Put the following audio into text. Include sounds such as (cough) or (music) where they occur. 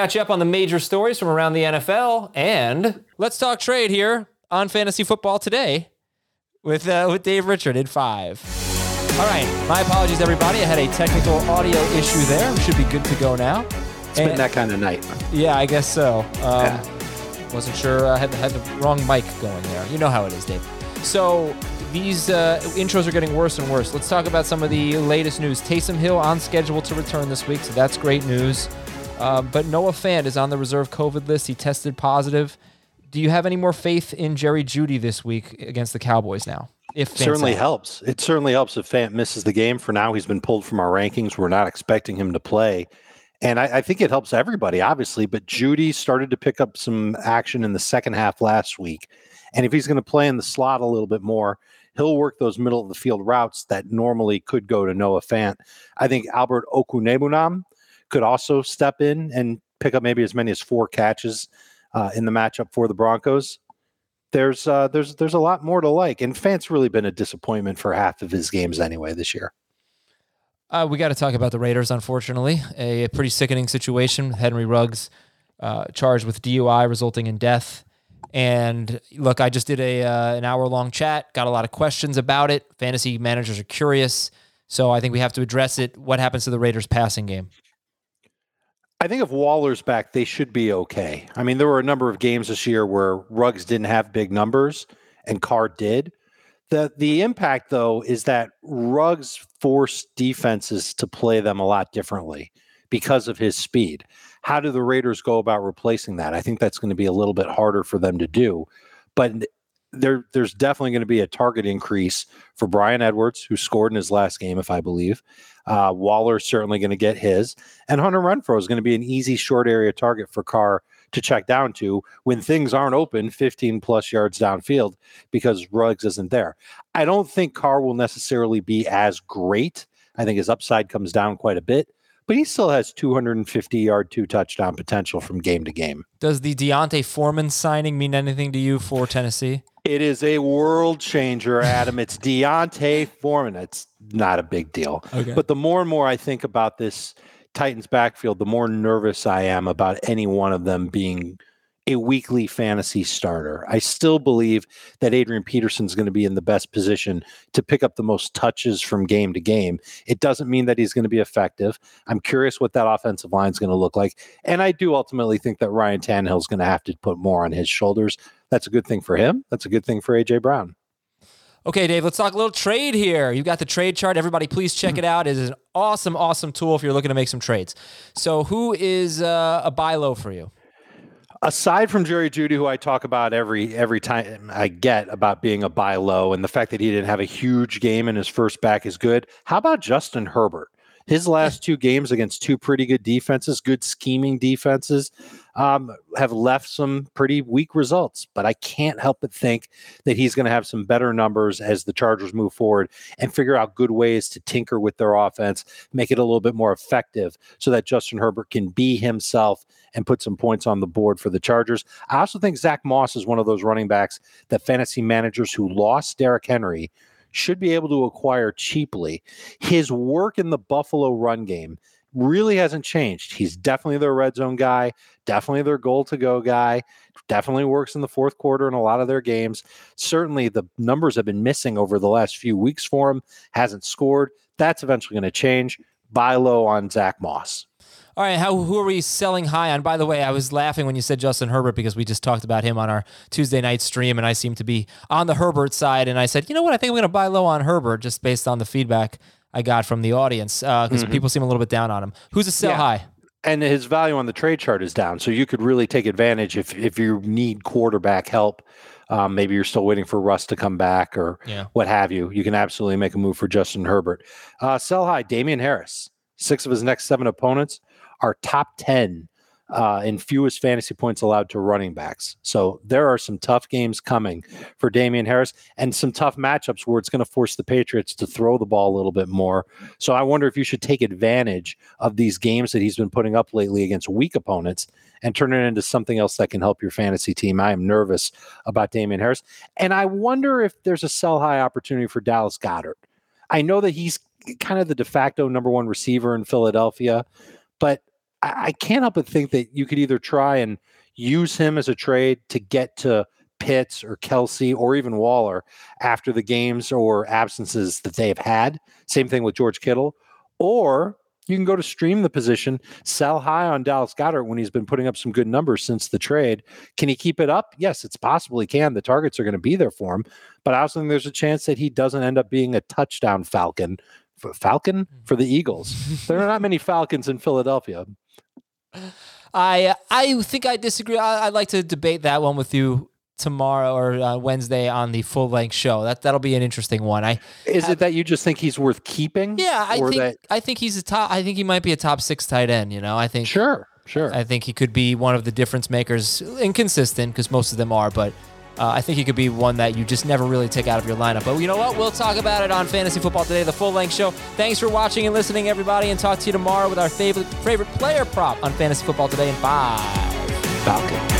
catch up on the major stories from around the NFL, and let's talk trade here on Fantasy Football today with uh, with Dave Richard in five. All right, my apologies, everybody. I had a technical audio issue there. We should be good to go now. It's been that kind of night. Yeah, I guess so. Um, yeah. Wasn't sure. I uh, had, had the wrong mic going there. You know how it is, Dave. So these uh, intros are getting worse and worse. Let's talk about some of the latest news. Taysom Hill on schedule to return this week, so that's great news. Uh, but Noah Fant is on the reserve COVID list. He tested positive. Do you have any more faith in Jerry Jeudy this week against the Cowboys now? If Fant's certainly out? helps. It certainly helps if Fant misses the game. For now, he's been pulled from our rankings. We're not expecting him to play. And I, I, think it helps everybody, obviously. But Jeudy started to pick up some action in the second half last week. And if he's going to play in the slot a little bit more, he'll work those middle of the field routes that normally could go to Noah Fant. I think Albert Okwuegbunam could also step in and pick up maybe as many as four catches uh, in the matchup for the Broncos. There's uh, there's there's a lot more to like, and Fant's really been a disappointment for half of his games anyway this year. Uh, we got to talk about the Raiders, unfortunately. A, pretty sickening situation. Henry Ruggs uh, charged with DUI, resulting in death. And look, I just did a uh, an hour long chat. Got a lot of questions about it. Fantasy managers are curious, so I think we have to address it. What happens to the Raiders' passing game? I think if Waller's back, they should be okay. I mean, there were a number of games this year where Ruggs didn't have big numbers and Carr did. The the impact though is that Ruggs forced defenses to play them a lot differently because of his speed. How do the Raiders go about replacing that? I think that's going to be a little bit harder for them to do. But there, there's definitely going to be a target increase for Bryan Edwards, who scored in his last game, if I believe. Uh, Waller's certainly going to get his, and Hunter Renfrow is going to be an easy short area target for Carr to check down to when things aren't open 15 plus yards downfield because Ruggs isn't there. I don't think Carr will necessarily be as great. I think his upside comes down quite a bit, but he still has 250 yard, two touchdown potential from game to game. Does the D'Onta Foreman signing mean anything to you for Tennessee? It is a world changer, Adam. it's (laughs) D'Onta Foreman. It's not a big deal. Okay. But the more and more I think about this Titans backfield, the more nervous I am about any one of them being a weekly fantasy starter. I still believe that Adrian Peterson is going to be in the best position to pick up the most touches from game to game. It doesn't mean that he's going to be effective. I'm curious what that offensive line is going to look like. And I do ultimately think that Ryan Tannehill is going to have to put more on his shoulders. That's a good thing for him. That's a good thing for AJ Brown. Okay, Dave, let's talk a little trade here. You've got the trade chart. Everybody, please check it out. It is an awesome, awesome tool if you're looking to make some trades. So, who is uh, a buy low for you? Aside from Jerry Jeudy, who I talk about every every time I get about being a buy low, and the fact that he didn't have a huge game and his first back is good. How about Justin Herbert? His last two games against two pretty good defenses, good scheming defenses, um, have left some pretty weak results. But I can't help but think that he's going to have some better numbers as the Chargers move forward and figure out good ways to tinker with their offense, make it a little bit more effective so that Justin Herbert can be himself and put some points on the board for the Chargers. I also think Zach Moss is one of those running backs that fantasy managers who lost Derrick Henry should be able to acquire cheaply. His work in the Buffalo run game really hasn't changed. He's definitely their red zone guy, definitely their goal to go guy, definitely works in the fourth quarter in a lot of their games. Certainly the numbers have been missing over the last few weeks for him, hasn't scored. That's eventually going to change. Buy low on Zach Moss. All right, how who are we selling high on? By the way, I was laughing when you said Justin Herbert because we just talked about him on our Tuesday night stream, and I seem to be on the Herbert side. And I said, you know what? I think I'm going to buy low on Herbert just based on the feedback I got from the audience because uh, mm-hmm. people seem a little bit down on him. Who's a sell yeah. high? And his value on the trade chart is down, so you could really take advantage if if you need quarterback help. Um, maybe you're still waiting for Russ to come back or yeah. what have you. You can absolutely make a move for Justin Herbert. Uh, sell high, Damien Harris. Six of his next seven opponents are top 10 uh, in fewest fantasy points allowed to running backs. So there are some tough games coming for Damien Harris and some tough matchups where it's going to force the Patriots to throw the ball a little bit more. So I wonder if you should take advantage of these games that he's been putting up lately against weak opponents and turn it into something else that can help your fantasy team. I am nervous about Damien Harris. And I wonder if there's a sell high opportunity for Dallas Goedert. I know that he's kind of the de facto number one receiver in Philadelphia, but I, I can't help but think that you could either try and use him as a trade to get to Pitts or Kelce or even Waller after the games or absences that they have had. Same thing with George Kittle. Or you can go to stream the position, sell high on Dallas Goedert when he's been putting up some good numbers since the trade. Can he keep it up? Yes, it's possible he can. The targets are going to be there for him. But I also think there's a chance that he doesn't end up being a touchdown Falcon. Falcon hmm. for the Eagles. there are not many Falcons in Philadelphia. I I think I disagree. I, would like to debate that one with you tomorrow or uh, Wednesday on the full length show. That that'll be an interesting one. I is have, it that you just think he's worth keeping? Yeah, I think that... I think he's a top. I think he might be a top six tight end. You know, I think sure, sure. I think he could be one of the difference makers. Inconsistent because most of them are, but. Uh, I think he could be one that you just never really take out of your lineup. But you know what? We'll talk about it on Fantasy Football Today, the full length show. Thanks for watching and listening, everybody, and talk to you tomorrow with our favorite favorite player prop on Fantasy Football Today in five. Falcon.